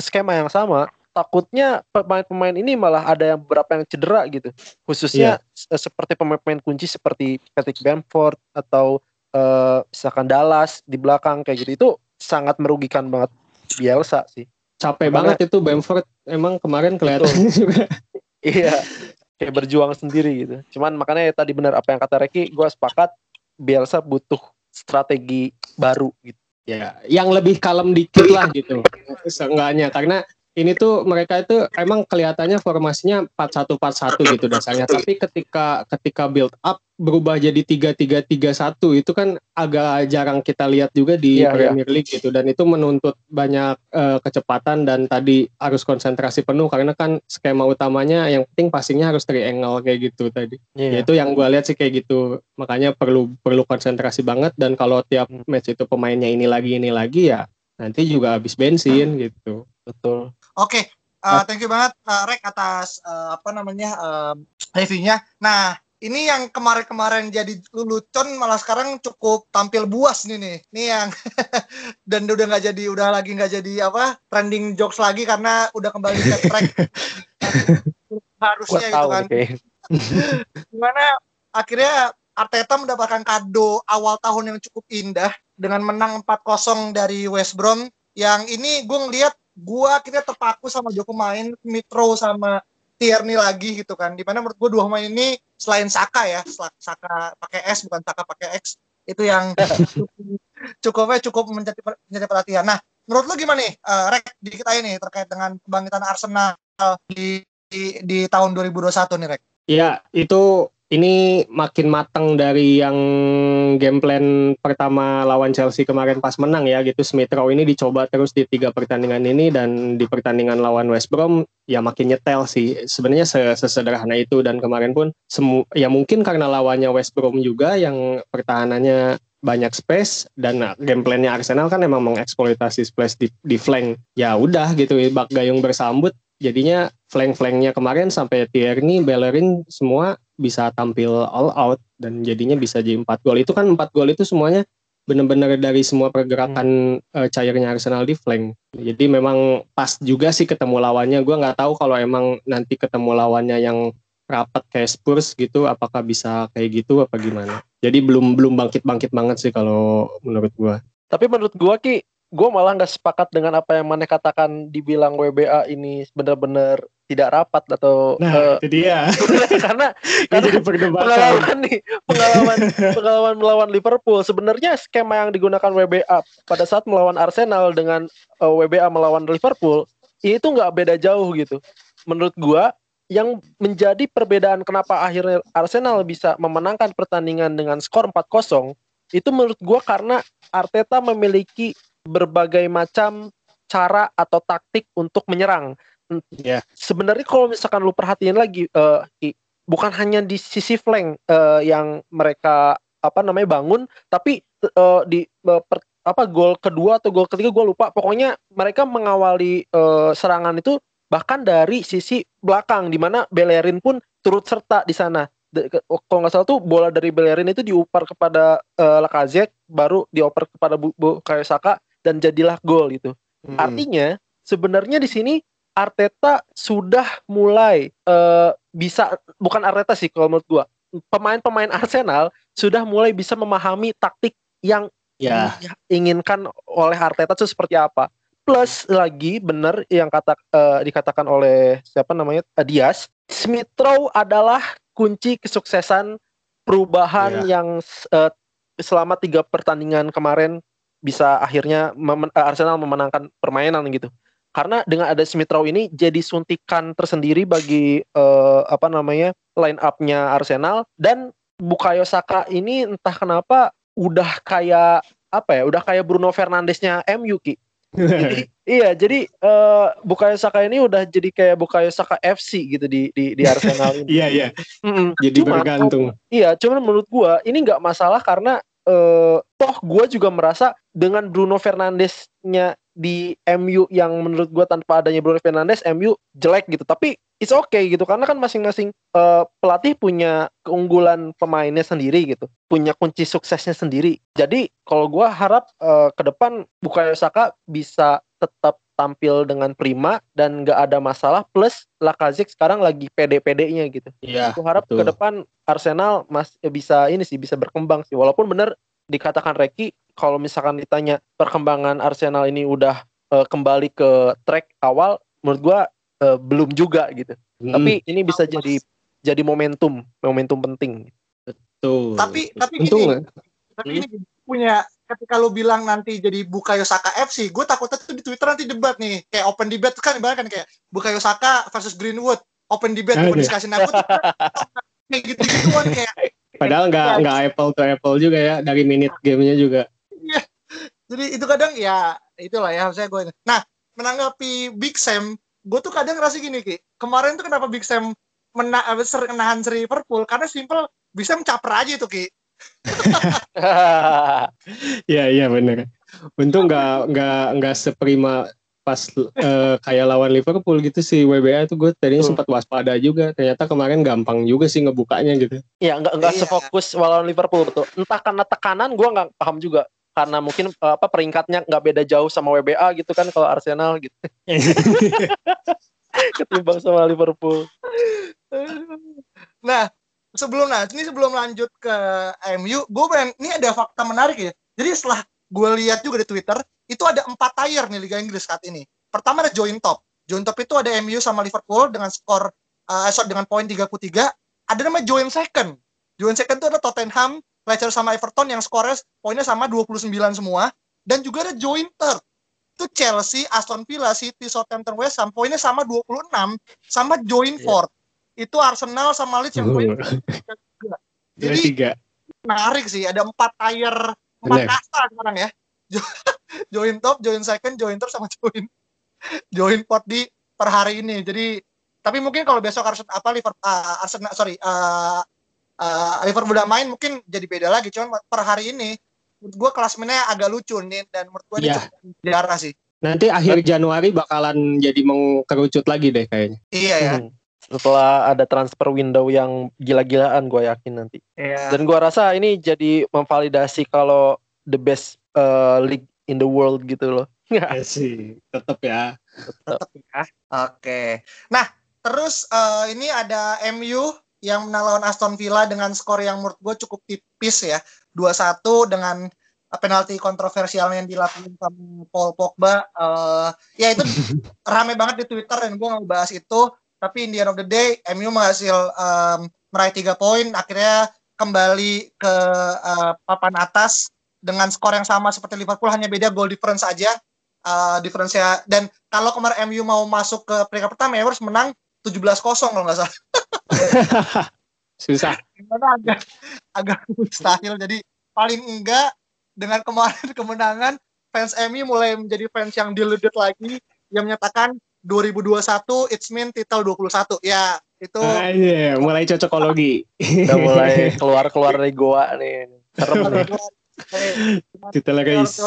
skema yang sama takutnya pemain-pemain ini malah ada yang beberapa yang cedera gitu khususnya yeah. seperti pemain-pemain kunci seperti Patrick Bamford atau uh, misalkan Dallas di belakang kayak gitu itu sangat merugikan banget Bielsa sih capek Karena, banget itu Bamford emang kemarin kelihatan juga iya kayak berjuang sendiri gitu cuman makanya ya, tadi benar apa yang kata Reki gue sepakat Bielsa butuh strategi baru gitu. Ya, yang lebih kalem dikit lah gitu. Seenggaknya karena ini tuh mereka itu emang kelihatannya formasinya 4-1-4-1 gitu dasarnya. Tapi ketika ketika build up berubah jadi 3-3-3-1 itu kan agak jarang kita lihat juga di yeah, iya. Premier yeah. League gitu dan itu menuntut banyak uh, kecepatan dan tadi harus konsentrasi penuh karena kan skema utamanya yang penting passingnya harus triangle kayak gitu tadi. Yeah. Itu yang gue lihat sih kayak gitu. Makanya perlu perlu konsentrasi banget dan kalau tiap hmm. match itu pemainnya ini lagi ini lagi ya nanti juga habis bensin gitu. Betul. Oke, okay. uh, thank you banget uh, Rek atas uh, apa namanya uh, reviewnya. Nah, ini yang kemarin-kemarin jadi lulucon malah sekarang cukup tampil buas nih nih. Ini yang dan udah nggak jadi udah lagi nggak jadi apa trending jokes lagi karena udah kembali ke track harusnya gitu kan. Okay. Gimana akhirnya Arteta mendapatkan kado awal tahun yang cukup indah dengan menang 4-0 dari West Brom yang ini gue ngeliat gue akhirnya terpaku sama Joko main Mitro sama Tierney lagi gitu kan. Di mana menurut gue dua pemain ini selain Saka ya, Saka pakai S bukan Saka pakai X itu yang cukupnya cukup menjadi menjadi perhatian. Nah, menurut lu gimana nih, uh, Rek, dikit aja nih terkait dengan kebangkitan Arsenal di di, di tahun 2021 nih, Rek? Iya, itu ini makin matang dari yang game plan pertama lawan Chelsea kemarin pas menang ya gitu. Smith Rowe ini dicoba terus di tiga pertandingan ini dan di pertandingan lawan West Brom ya makin nyetel sih. Sebenarnya sesederhana itu dan kemarin pun semu ya mungkin karena lawannya West Brom juga yang pertahanannya banyak space dan game plan-nya Arsenal kan emang mengeksploitasi space di, di flank. Ya udah gitu bak gayung bersambut. Jadinya flank-flanknya kemarin sampai Tierney, Bellerin semua bisa tampil all out dan jadinya bisa jadi empat gol. Itu kan empat gol itu semuanya benar-benar dari semua pergerakan hmm. uh, cairnya Arsenal di flank. Jadi memang pas juga sih ketemu lawannya. Gue nggak tahu kalau emang nanti ketemu lawannya yang rapat kayak Spurs gitu apakah bisa kayak gitu apa gimana. Jadi belum belum bangkit bangkit banget sih kalau menurut gue tapi menurut gue ki gue malah nggak sepakat dengan apa yang mana katakan dibilang WBA ini benar-benar tidak rapat atau nah, uh, itu dia. karena karena pengalaman nih pengalaman pengalaman melawan Liverpool. Sebenarnya skema yang digunakan WBA pada saat melawan Arsenal dengan uh, eh, WBA melawan Liverpool itu nggak beda jauh gitu. Menurut gua yang menjadi perbedaan kenapa akhirnya Arsenal bisa memenangkan pertandingan dengan skor 4-0 itu menurut gua karena Arteta memiliki berbagai macam cara atau taktik untuk menyerang Yeah. Sebenarnya kalau misalkan lu perhatiin lagi uh, bukan hanya di sisi flank uh, yang mereka apa namanya bangun, tapi uh, di uh, per, apa gol kedua atau gol ketiga gue lupa. Pokoknya mereka mengawali uh, serangan itu bahkan dari sisi belakang di mana Bellerin pun turut serta di sana. Kalau nggak salah tuh bola dari Bellerin itu diupar kepada uh, Lacazette, baru dioper kepada Bu, Bu Saka dan jadilah gol gitu. Hmm. Artinya sebenarnya di sini Arteta sudah mulai uh, bisa bukan Arteta sih kalau menurut gua pemain-pemain Arsenal sudah mulai bisa memahami taktik yang ya. diinginkan oleh Arteta itu seperti apa. Plus lagi benar yang kata uh, dikatakan oleh siapa namanya uh, Diaz, Smith Rowe adalah kunci kesuksesan perubahan ya. yang uh, selama tiga pertandingan kemarin bisa akhirnya memen Arsenal memenangkan permainan gitu karena dengan ada Smith Rowe ini jadi suntikan tersendiri bagi uh, apa namanya line up-nya Arsenal dan Bukayo Saka ini entah kenapa udah kayak apa ya udah kayak Bruno Fernandesnya MU Ki jadi, iya jadi uh, Bukayo Saka ini udah jadi kayak Bukayo Saka FC gitu di di, di Arsenal ini. iya iya. Mm. Jadi cuman, bergantung. Iya, cuman menurut gua ini nggak masalah karena uh, toh gua juga merasa dengan Bruno Fernandesnya di MU yang menurut gue tanpa adanya Bruno Fernandes MU jelek gitu. Tapi it's okay gitu. Karena kan masing-masing uh, pelatih punya keunggulan pemainnya sendiri gitu. Punya kunci suksesnya sendiri. Jadi kalau gue harap uh, ke depan Bukayo Saka bisa tetap tampil dengan prima dan nggak ada masalah. Plus Lacazette sekarang lagi pd-pd-nya gitu. Iya. Aku harap ke depan Arsenal mas bisa ini sih bisa berkembang sih. Walaupun bener dikatakan Reki kalau misalkan ditanya perkembangan Arsenal ini udah uh, kembali ke track awal menurut gua uh, belum juga gitu. Hmm. Tapi ini bisa jadi jadi momentum, momentum penting. Betul. Tapi tapi gini, Tapi hmm. ini punya ketika lu bilang nanti jadi Bukayo Saka FC, gue takutnya tuh di Twitter nanti debat nih, kayak open debate kan ibarat kan kayak Bukayo Saka versus Greenwood, open debate, open discussion aku tuh kayak gitu kan kayak. Padahal nggak nggak apple to apple juga ya dari minute gamenya juga. Jadi itu kadang ya itulah ya saya gue. Nah menanggapi Big Sam, gue tuh kadang ngerasa gini ki. Kemarin tuh kenapa Big Sam mena sering nahan Sri Liverpool karena simple bisa mencaper aja itu ki Iya iya benar. Untung nggak nggak nggak seprima pas uh, kayak lawan Liverpool gitu sih WBA itu gue tadinya hmm. sempat waspada juga ternyata kemarin gampang juga sih ngebukanya gitu Iya nggak nggak iya. sefokus lawan Liverpool tuh entah karena tekanan gue nggak paham juga karena mungkin uh, apa peringkatnya nggak beda jauh sama WBA gitu kan kalau Arsenal gitu ketimbang sama Liverpool nah sebelum nah ini sebelum lanjut ke MU, gue pengen ini ada fakta menarik ya. Jadi setelah gue lihat juga di Twitter, itu ada empat tier nih Liga Inggris saat ini. Pertama ada join top. Join top itu ada MU sama Liverpool dengan skor uh, sorry, dengan poin 33. Ada nama join second. Join second itu ada Tottenham, Leicester sama Everton yang skornya poinnya sama 29 semua. Dan juga ada join third. Itu Chelsea, Aston Villa, City, Southampton, West Ham poinnya sama 26 sama join yeah. fourth itu Arsenal sama Leeds yang poin jadi tiga. menarik sih ada empat tier empat kasta sekarang ya join top join second join third sama join join pot di per hari ini jadi tapi mungkin kalau besok harus apa Liverpool uh, Arsenal sorry uh, uh, Liverpool udah main mungkin jadi beda lagi cuman per hari ini menurut gue klasmennya agak lucu nih dan menurut gue yeah. ini iya. cukup sih nanti akhir Januari bakalan jadi mengkerucut lagi deh kayaknya iya ya hmm setelah ada transfer window yang gila-gilaan gue yakin nanti. Yeah. Dan gue rasa ini jadi memvalidasi kalau the best uh, league in the world gitu loh. ya sih, tetap ya. Tetap ya. Oke. Okay. Nah, terus uh, ini ada MU yang menang lawan Aston Villa dengan skor yang menurut gue cukup tipis ya. 2-1 dengan penalti kontroversial yang dilakukan sama Paul Pogba. Uh, ya itu rame banget di Twitter dan gue nggak bahas itu. Tapi in the end of the day MU menghasil um, meraih tiga poin. Akhirnya kembali ke uh, papan atas dengan skor yang sama seperti Liverpool. Hanya beda goal difference aja. Uh, difference ya dan kalau kemarin MU mau masuk ke peringkat pertama ya harus menang 17-0 kalau nggak salah susah. Agak agak mustahil. Jadi paling enggak dengan kemarin kemenangan fans MU mulai menjadi fans yang deluded lagi. Yang menyatakan 2021 it's mean title 21 ya itu ah, iya, mulai cocokologi. Udah mulai keluar keluar dari goa nih. Serem nih. Title guys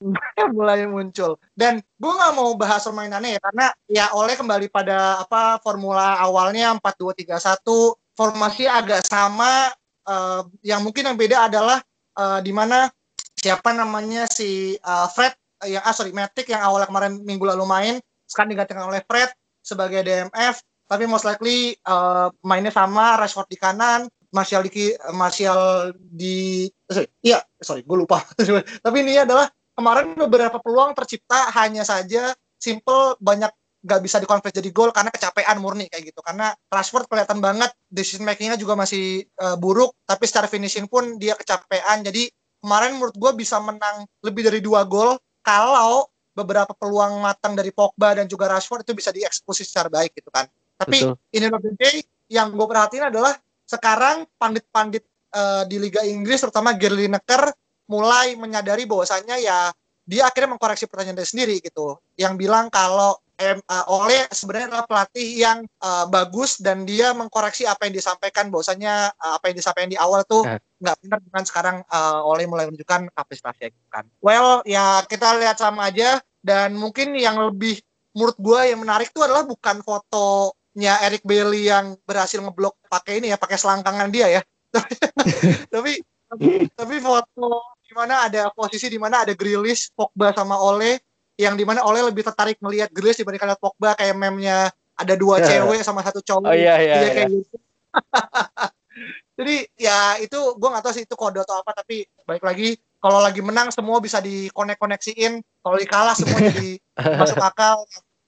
mulai muncul. Dan gue nggak mau bahas permainannya ya karena ya oleh kembali pada apa formula awalnya 4231 formasi agak sama uh, yang mungkin yang beda adalah uh, di mana siapa namanya si uh, Fred yang ah sorry Matic yang awalnya kemarin minggu lalu main sekarang digantikan oleh Fred sebagai DMF tapi most likely uh, mainnya sama Rashford di kanan Martial di Martial di sorry, iya sorry gue lupa. Tapi ini adalah kemarin beberapa peluang tercipta hanya saja simple banyak gak bisa dikonversi jadi gol karena kecapean murni kayak gitu karena Rashford kelihatan banget decision makingnya juga masih uh, buruk tapi secara finishing pun dia kecapean jadi kemarin menurut gue bisa menang lebih dari dua gol kalau beberapa peluang matang dari Pogba dan juga Rashford itu bisa dieksekusi secara baik gitu kan. Tapi Betul. in the day yang gue perhatiin adalah sekarang pandit-pandit uh, di Liga Inggris terutama Gary Lineker mulai menyadari bahwasannya ya dia akhirnya mengkoreksi pertanyaan dia sendiri gitu. Yang bilang kalau eh, Oleh sebenarnya adalah pelatih yang uh, bagus dan dia mengkoreksi apa yang disampaikan bahwasanya uh, apa yang disampaikan di awal tuh eh. nggak benar dengan sekarang uh, Oleh mulai menunjukkan kapasitasnya gitu kan. Well ya kita lihat sama aja dan mungkin yang lebih menurut gue yang menarik itu adalah bukan fotonya Eric Bailey yang berhasil ngeblok pakai ini ya, pakai selangkangan dia ya. tapi tapi, tapi foto di mana ada posisi di mana ada Grilis, Pogba sama Ole yang di mana Ole lebih tertarik melihat Grilis dibandingkan lihat Pogba kayak memnya ada dua yeah. cewek sama satu cowok. Oh iya iya. iya. Kayak gitu. Jadi ya itu gue gak tahu sih itu kode atau apa tapi baik lagi kalau lagi menang semua bisa dikonek-koneksiin kalau dikalah semua jadi masuk akal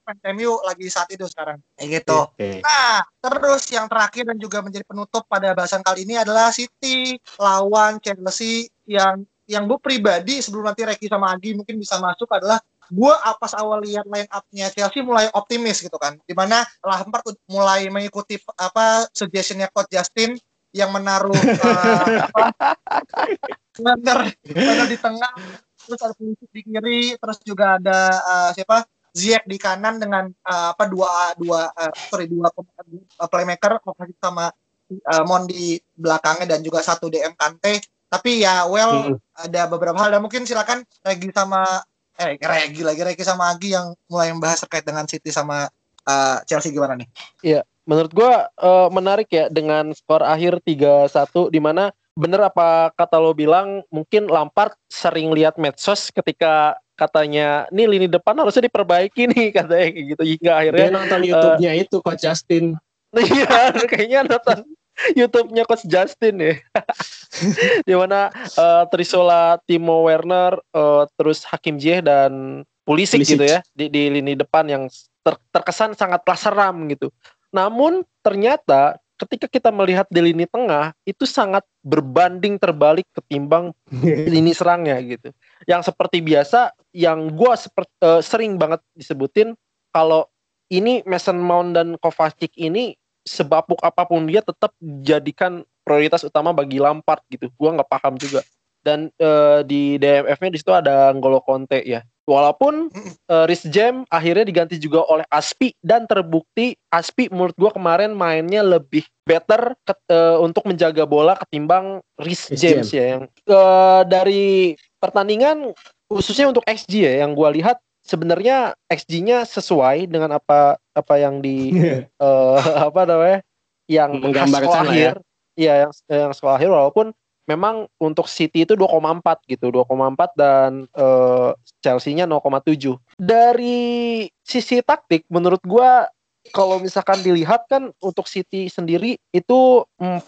fans MU lagi saat itu sekarang. Kayak gitu. Okay. Nah, terus yang terakhir dan juga menjadi penutup pada bahasan kali ini adalah City lawan Chelsea yang yang gue pribadi sebelum nanti Reki sama Agi mungkin bisa masuk adalah gue pas awal lihat line up-nya Chelsea mulai optimis gitu kan. Di mana Lampard mulai mengikuti apa suggestionnya Coach Justin yang menaruh uh, apa, di tengah terus ada Pulisic di kiri terus juga ada uh, siapa Ziyech di kanan dengan uh, apa dua dua uh, sorry dua playmaker Kovacic sama uh, Mon di belakangnya dan juga satu DM Kante tapi ya well hmm. ada beberapa hal dan mungkin silakan Regi sama eh Regi lagi Regi sama Agi yang mulai membahas terkait dengan City sama uh, Chelsea gimana nih? Iya, menurut gua uh, menarik ya dengan skor akhir 3-1 di mana bener apa kata lo bilang mungkin Lampard sering lihat medsos ketika katanya nih lini depan harusnya diperbaiki nih katanya kayak gitu. Hingga akhirnya dia nonton YouTube-nya uh, itu Coach Justin. Iya kayaknya nonton YouTube-nya Coach Justin ya. Di mana uh, Trisola Timo Werner uh, terus Hakim Ziyech dan Pulisic, Pulisic gitu ya di, di lini depan yang ter, terkesan sangat seram gitu. Namun ternyata ketika kita melihat di lini tengah itu sangat berbanding terbalik ketimbang lini serangnya gitu. Yang seperti biasa yang gue uh, sering banget disebutin kalau ini Mason Mount dan Kovacic ini sebabuk apa pun dia tetap jadikan prioritas utama bagi Lampard gitu. Gua nggak paham juga. Dan uh, di DMF-nya di situ ada Ngolo Conte ya. Walaupun uh, Rhys Jam akhirnya diganti juga oleh Aspi dan terbukti Aspi menurut gua kemarin mainnya lebih better ke, uh, untuk menjaga bola ketimbang Rhys James ya yang uh, dari pertandingan khususnya untuk XG ya yang gua lihat sebenarnya XG-nya sesuai dengan apa apa yang di uh, apa namanya yang menggambarkan ya. akhir. Iya yang yang sekolah akhir walaupun memang untuk City itu 2,4 gitu, 2,4 dan uh, Chelsea-nya 0,7. Dari sisi taktik menurut gua kalau misalkan dilihat kan untuk City sendiri itu 4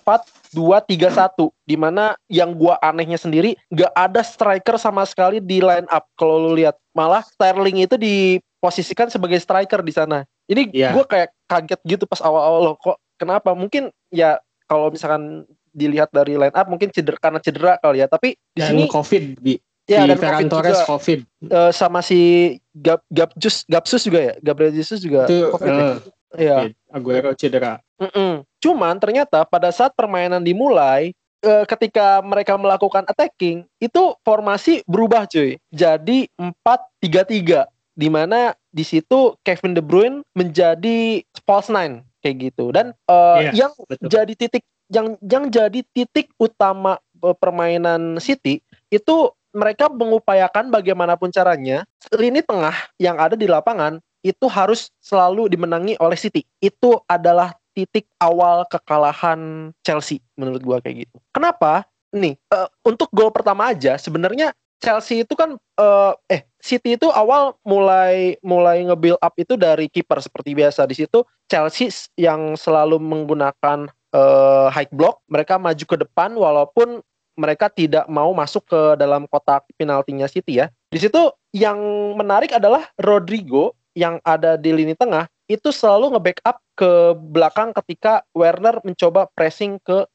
2 3 1 di mana yang gua anehnya sendiri gak ada striker sama sekali di line up kalau lu lihat malah Sterling itu diposisikan sebagai striker di sana. Ini yeah. gua kayak kaget gitu pas awal-awal loh kok kenapa? Mungkin ya kalau misalkan dilihat dari line up mungkin cedera karena cedera kali ya tapi di dan sini covid di ya, di Ferran Torres juga, COVID uh, sama si Gab Gabjus Gabsus juga ya? Gabriel Jesus juga itu, COVID uh, ya Aguero cedera. Mm -mm. cuman ternyata pada saat permainan dimulai uh, ketika mereka melakukan attacking itu formasi berubah cuy. Jadi 4-3-3 di mana di situ Kevin De Bruyne menjadi false nine kayak gitu. Dan uh, yeah, yang betul. jadi titik yang yang jadi titik utama e, permainan City itu mereka mengupayakan bagaimanapun caranya lini tengah yang ada di lapangan itu harus selalu dimenangi oleh City. Itu adalah titik awal kekalahan Chelsea menurut gua kayak gitu. Kenapa? Nih, uh, untuk gol pertama aja sebenarnya Chelsea itu kan uh, eh City itu awal mulai mulai nge-build up itu dari kiper seperti biasa. Di situ Chelsea yang selalu menggunakan uh, high block, mereka maju ke depan walaupun mereka tidak mau masuk ke dalam kotak penaltinya City ya. Di situ yang menarik adalah Rodrigo yang ada di lini tengah itu selalu nge-backup ke belakang ketika Werner mencoba pressing ke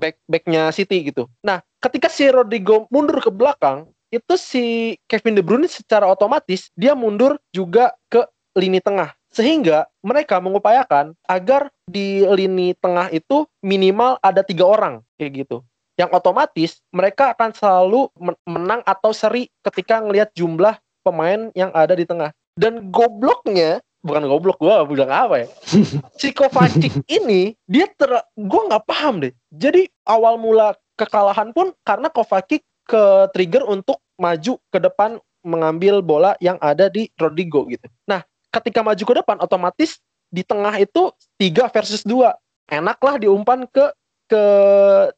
back backnya City gitu. Nah, ketika si Rodrigo mundur ke belakang, itu si Kevin De Bruyne secara otomatis dia mundur juga ke lini tengah sehingga mereka mengupayakan agar di lini tengah itu minimal ada tiga orang kayak gitu. Yang otomatis mereka akan selalu menang atau seri ketika ngelihat jumlah pemain yang ada di tengah. Dan gobloknya bukan goblok gue bilang apa ya si Kovacic ini dia ter gue nggak paham deh jadi awal mula kekalahan pun karena Kovacic ke trigger untuk maju ke depan mengambil bola yang ada di Rodrigo gitu. Nah, ketika maju ke depan otomatis di tengah itu tiga versus dua enaklah diumpan ke ke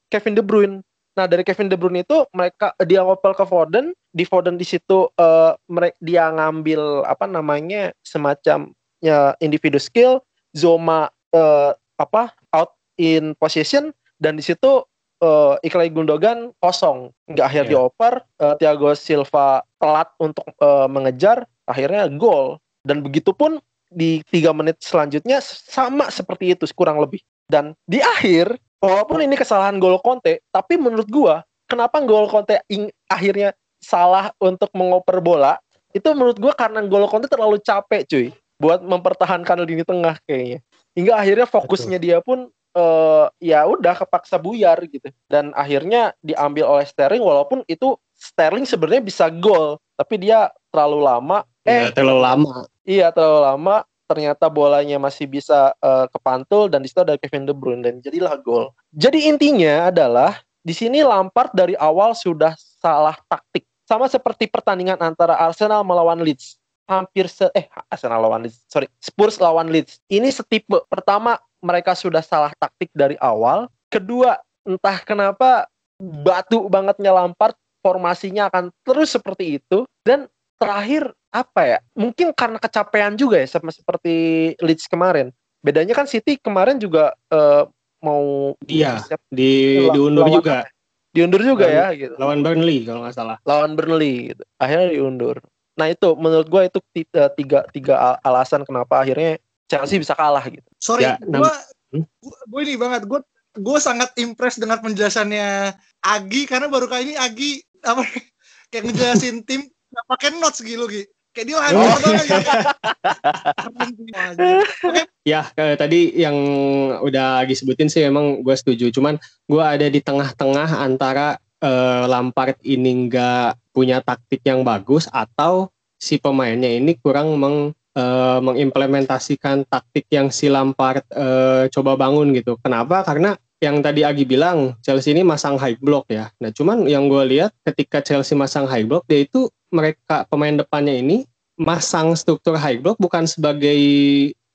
Kevin De Bruyne. Nah dari Kevin De Bruyne itu mereka dia ngopel ke Foden. Di Foden di situ uh, mereka dia ngambil apa namanya semacam ya individu skill. Zoma uh, apa out in position dan di situ uh, Iklay Gundogan kosong. Nggak akhir yeah. dioper uh, Thiago Silva telat untuk uh, mengejar. Akhirnya gol. Dan begitu pun di tiga menit selanjutnya sama seperti itu kurang lebih. Dan di akhir, walaupun ini kesalahan gol Conte, tapi menurut gua kenapa gol Conte akhirnya salah untuk mengoper bola? Itu menurut gua karena gol Conte terlalu capek, cuy, buat mempertahankan lini tengah kayaknya. Hingga akhirnya fokusnya Betul. dia pun uh, ya udah kepaksa buyar gitu. Dan akhirnya diambil oleh Sterling walaupun itu Sterling sebenarnya bisa gol, tapi dia terlalu lama. Eh, ya, terlalu lama. Iya, terlalu lama ternyata bolanya masih bisa uh, kepantul dan di situ ada Kevin De Bruyne dan jadilah gol. Jadi intinya adalah di sini Lampard dari awal sudah salah taktik. Sama seperti pertandingan antara Arsenal melawan Leeds. Hampir se eh Arsenal lawan Leeds, sorry, Spurs lawan Leeds. Ini setipe. Pertama, mereka sudah salah taktik dari awal. Kedua, entah kenapa batu bangetnya Lampard formasinya akan terus seperti itu dan terakhir apa ya? Mungkin karena kecapean juga ya sama seperti Leeds kemarin. Bedanya kan City kemarin juga uh, mau iya di diundur lawan, juga. Diundur juga lawan, ya gitu. Lawan Burnley kalau nggak salah. Lawan Burnley gitu. Akhirnya diundur. Nah itu menurut gue itu eh, tiga tiga alasan kenapa akhirnya Chelsea bisa kalah gitu. Sorry, ya, gue hmm? gue ini banget gue gue sangat impress dengan penjelasannya Agi karena baru kali ini Agi apa kayak ngejelasin tim nggak pakai notes gitu Gi. Kayak dia hancur oh. banget. ya, kayak tadi yang udah Agi sebutin sih emang gue setuju. Cuman gue ada di tengah-tengah antara uh, Lampard ini nggak punya taktik yang bagus atau si pemainnya ini kurang meng uh, mengimplementasikan taktik yang si Lampard uh, coba bangun gitu. Kenapa? Karena yang tadi Agi bilang Chelsea ini masang high block ya. Nah cuman yang gue lihat ketika Chelsea masang high block dia itu mereka pemain depannya ini masang struktur high block bukan sebagai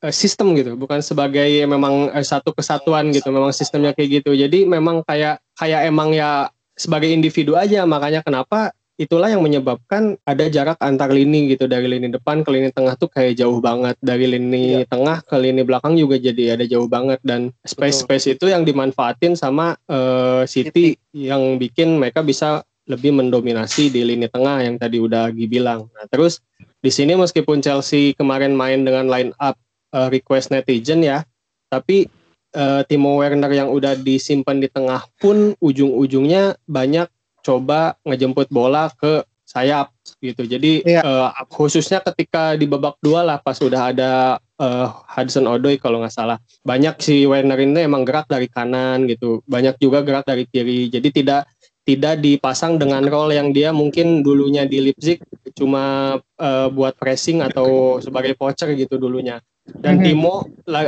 uh, sistem gitu, bukan sebagai memang uh, satu kesatuan gitu, memang sistemnya kayak gitu. Jadi memang kayak kayak emang ya sebagai individu aja. Makanya kenapa itulah yang menyebabkan ada jarak antar lini gitu. Dari lini depan ke lini tengah tuh kayak jauh banget. Dari lini iya. tengah ke lini belakang juga jadi ada jauh banget. Dan space space itu yang dimanfaatin sama uh, City, City. yang bikin mereka bisa lebih mendominasi di lini tengah yang tadi udah Gi bilang. Nah, terus di sini meskipun Chelsea kemarin main dengan line up uh, request netizen ya, tapi uh, Timo Werner yang udah disimpan di tengah pun ujung-ujungnya banyak coba ngejemput bola ke sayap gitu. Jadi iya. uh, khususnya ketika di babak dua lah pas udah ada uh, Hudson Odoi kalau nggak salah. Banyak si Werner ini emang gerak dari kanan gitu. Banyak juga gerak dari kiri. Jadi tidak tidak dipasang dengan role yang dia mungkin dulunya di Leipzig cuma uh, buat pressing atau sebagai poacher gitu dulunya. Dan -hmm. Timo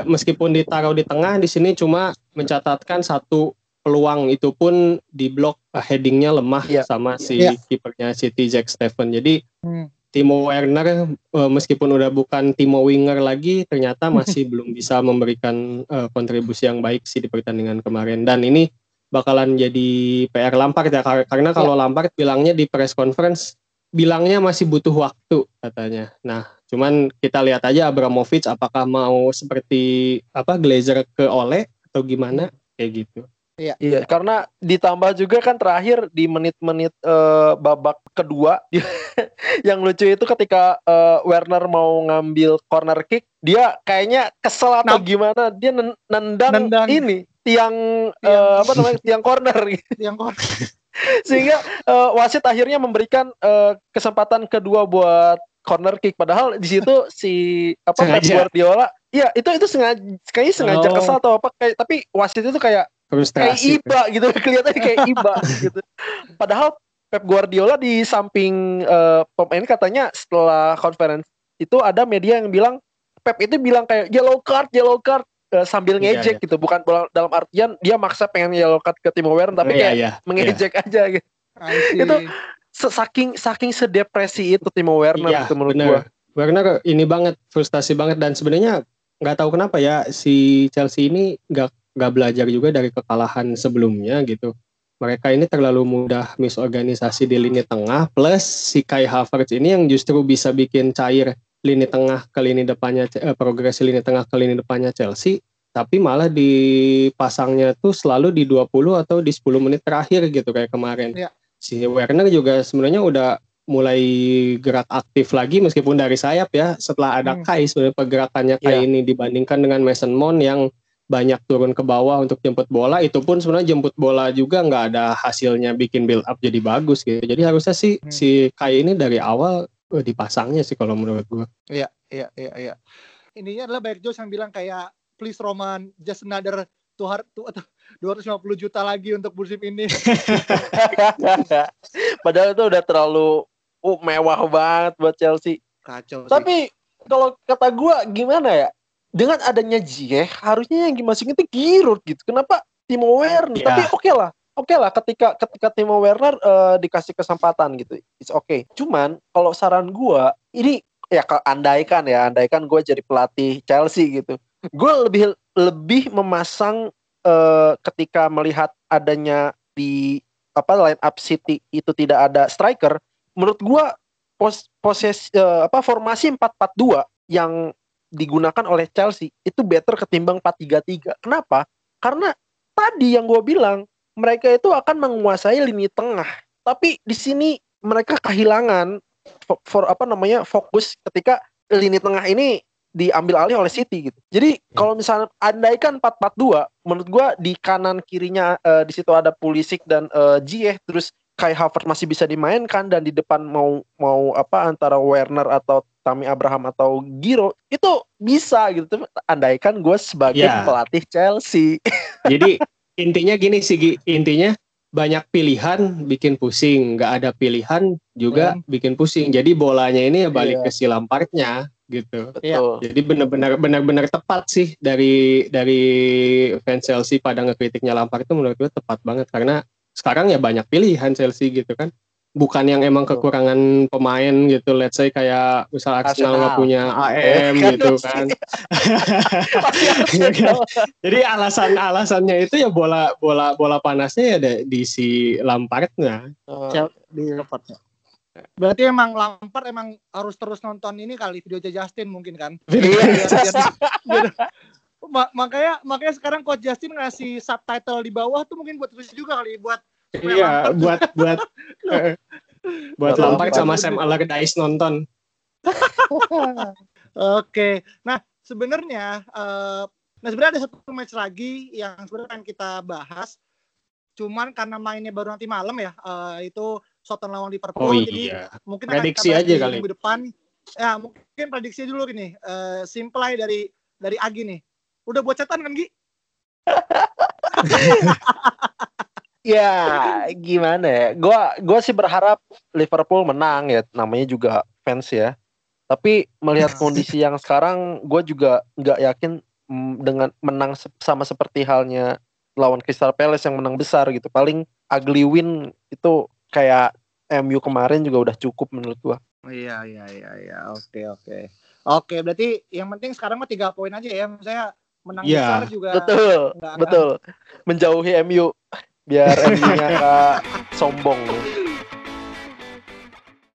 meskipun ditaruh di tengah di sini cuma mencatatkan satu peluang itu pun di blok uh, headingnya lemah yeah. sama si yeah. kipernya City Jack Stephen. Jadi hmm. Timo Werner uh, meskipun udah bukan Timo Winger lagi ternyata masih belum bisa memberikan uh, kontribusi yang baik sih di pertandingan kemarin dan ini bakalan jadi PR Lampard ya karena kalau yeah. Lampard bilangnya di press conference bilangnya masih butuh waktu katanya. Nah, cuman kita lihat aja Abramovich apakah mau seperti apa Glazer ke Ole atau gimana kayak gitu. Iya. Iya, karena ditambah juga kan terakhir di menit-menit uh, babak kedua yang lucu itu ketika uh, Werner mau ngambil corner kick, dia kayaknya kesel atau nah, gimana, dia nendang, nendang ini tiang, tiang uh, apa namanya? tiang corner Tiang corner. Sehingga uh, wasit akhirnya memberikan uh, kesempatan kedua buat corner kick padahal di situ si apa Pep Guardiola Iya, itu itu sengaja kayaknya sengaja oh. kesal atau apa kayak tapi wasit itu kayak Frustrasi. Kayak iba gitu, kelihatannya kayak iba gitu. Padahal Pep Guardiola di samping uh, pemain katanya setelah conference itu ada media yang bilang Pep itu bilang kayak yellow card, yellow card uh, sambil iya, ngejek iya, gitu, bukan dalam artian dia maksa pengen yellow card ke Timo Werner tapi iya, kayak iya, mengejek iya. aja gitu. itu saking saking sedepresi itu Timo Werner iya, gitu menurut bener. gua. Werner ini banget frustasi banget dan sebenarnya nggak tahu kenapa ya si Chelsea ini nggak nggak belajar juga dari kekalahan sebelumnya gitu. Mereka ini terlalu mudah misorganisasi di lini tengah plus si Kai Havertz ini yang justru bisa bikin cair lini tengah ke lini depannya eh, progresi lini tengah ke lini depannya Chelsea tapi malah dipasangnya tuh selalu di 20 atau di 10 menit terakhir gitu kayak kemarin. Ya. Si Werner juga sebenarnya udah mulai gerak aktif lagi meskipun dari sayap ya setelah ada hmm. Kai sebenarnya pergerakannya Kai yeah. ini dibandingkan dengan Mason Mount yang banyak turun ke bawah untuk jemput bola itu pun sebenarnya jemput bola juga nggak ada hasilnya bikin build up jadi bagus gitu jadi harusnya sih hmm. si Kai ini dari awal dipasangnya sih kalau menurut gue iya iya iya iya ininya adalah banyak Jos yang bilang kayak please Roman just another tuh dua ratus lima puluh juta lagi untuk musim ini padahal itu udah terlalu uh, mewah banget buat Chelsea kacau tapi kalau kata gue gimana ya dengan adanya Ziyech harusnya yang dimasukin itu Giroud gitu. Kenapa Timo Werner? Yeah. Tapi oke okay lah. Oke okay lah ketika ketika Timo Werner uh, dikasih kesempatan gitu. It's okay. Cuman kalau saran gua ini ya andaikan ya, andaikan gue jadi pelatih Chelsea gitu. Gue lebih lebih memasang uh, ketika melihat adanya di apa line up City itu tidak ada striker, menurut gue pos poses uh, apa formasi 4-4-2 yang digunakan oleh Chelsea itu better ketimbang 4-3-3. Kenapa? Karena tadi yang gue bilang mereka itu akan menguasai lini tengah. Tapi di sini mereka kehilangan for, for apa namanya fokus ketika lini tengah ini diambil alih oleh City gitu. Jadi ya. kalau misalnya andaikan 4-4-2, menurut gue di kanan kirinya uh, di situ ada Pulisic dan uh, Ziyech terus Kai Havertz masih bisa dimainkan dan di depan mau mau apa antara Werner atau Tami Abraham atau Giro itu bisa gitu andaikan gue sebagai yeah. pelatih Chelsea jadi intinya gini sih intinya banyak pilihan bikin pusing nggak ada pilihan juga hmm. bikin pusing jadi bolanya ini ya balik yeah. ke si Lampardnya gitu Betul. jadi benar-benar benar-benar tepat sih dari dari fans Chelsea pada ngekritiknya Lampard itu menurut gue tepat banget karena sekarang ya banyak pilihan Chelsea gitu kan bukan yang emang kekurangan pemain gitu let's say kayak misal Arsenal nggak punya AM gitu kan jadi alasan alasannya itu ya bola bola bola panasnya ya ada di si Lampardnya oh. di Lampardnya Berarti emang Lampard emang harus terus nonton ini kali video Justin mungkin kan? Iya. makanya makanya sekarang coach Justin ngasih subtitle di bawah tuh mungkin buat terus juga kali buat iya buat buat uh, buat Lampard sama Sam Allardyce nonton. Oke. Nah sebenarnya uh, nah sebenarnya ada satu match lagi yang sebenarnya kan kita bahas. Cuman karena mainnya baru nanti malam ya uh, itu Soton lawan Liverpool. Oh, iya. jadi mungkin prediksi aja kali. minggu depan. Ya mungkin prediksi dulu gini uh, simple dari dari Agi nih. Udah buat catatan kan, Gi? ya, gimana ya? Gua gua sih berharap Liverpool menang ya, namanya juga fans ya. Tapi melihat kondisi yang sekarang, gue juga nggak yakin mm, dengan menang sama seperti halnya lawan Crystal Palace yang menang besar gitu. Paling ugly win itu kayak MU kemarin juga udah cukup menurut gua. Oh, iya iya iya iya. Oke oke. Oke, berarti yang penting sekarang mah tiga poin aja ya. Misalnya menang ya. besar juga betul betul menjauhi MU biar MU-nya sombong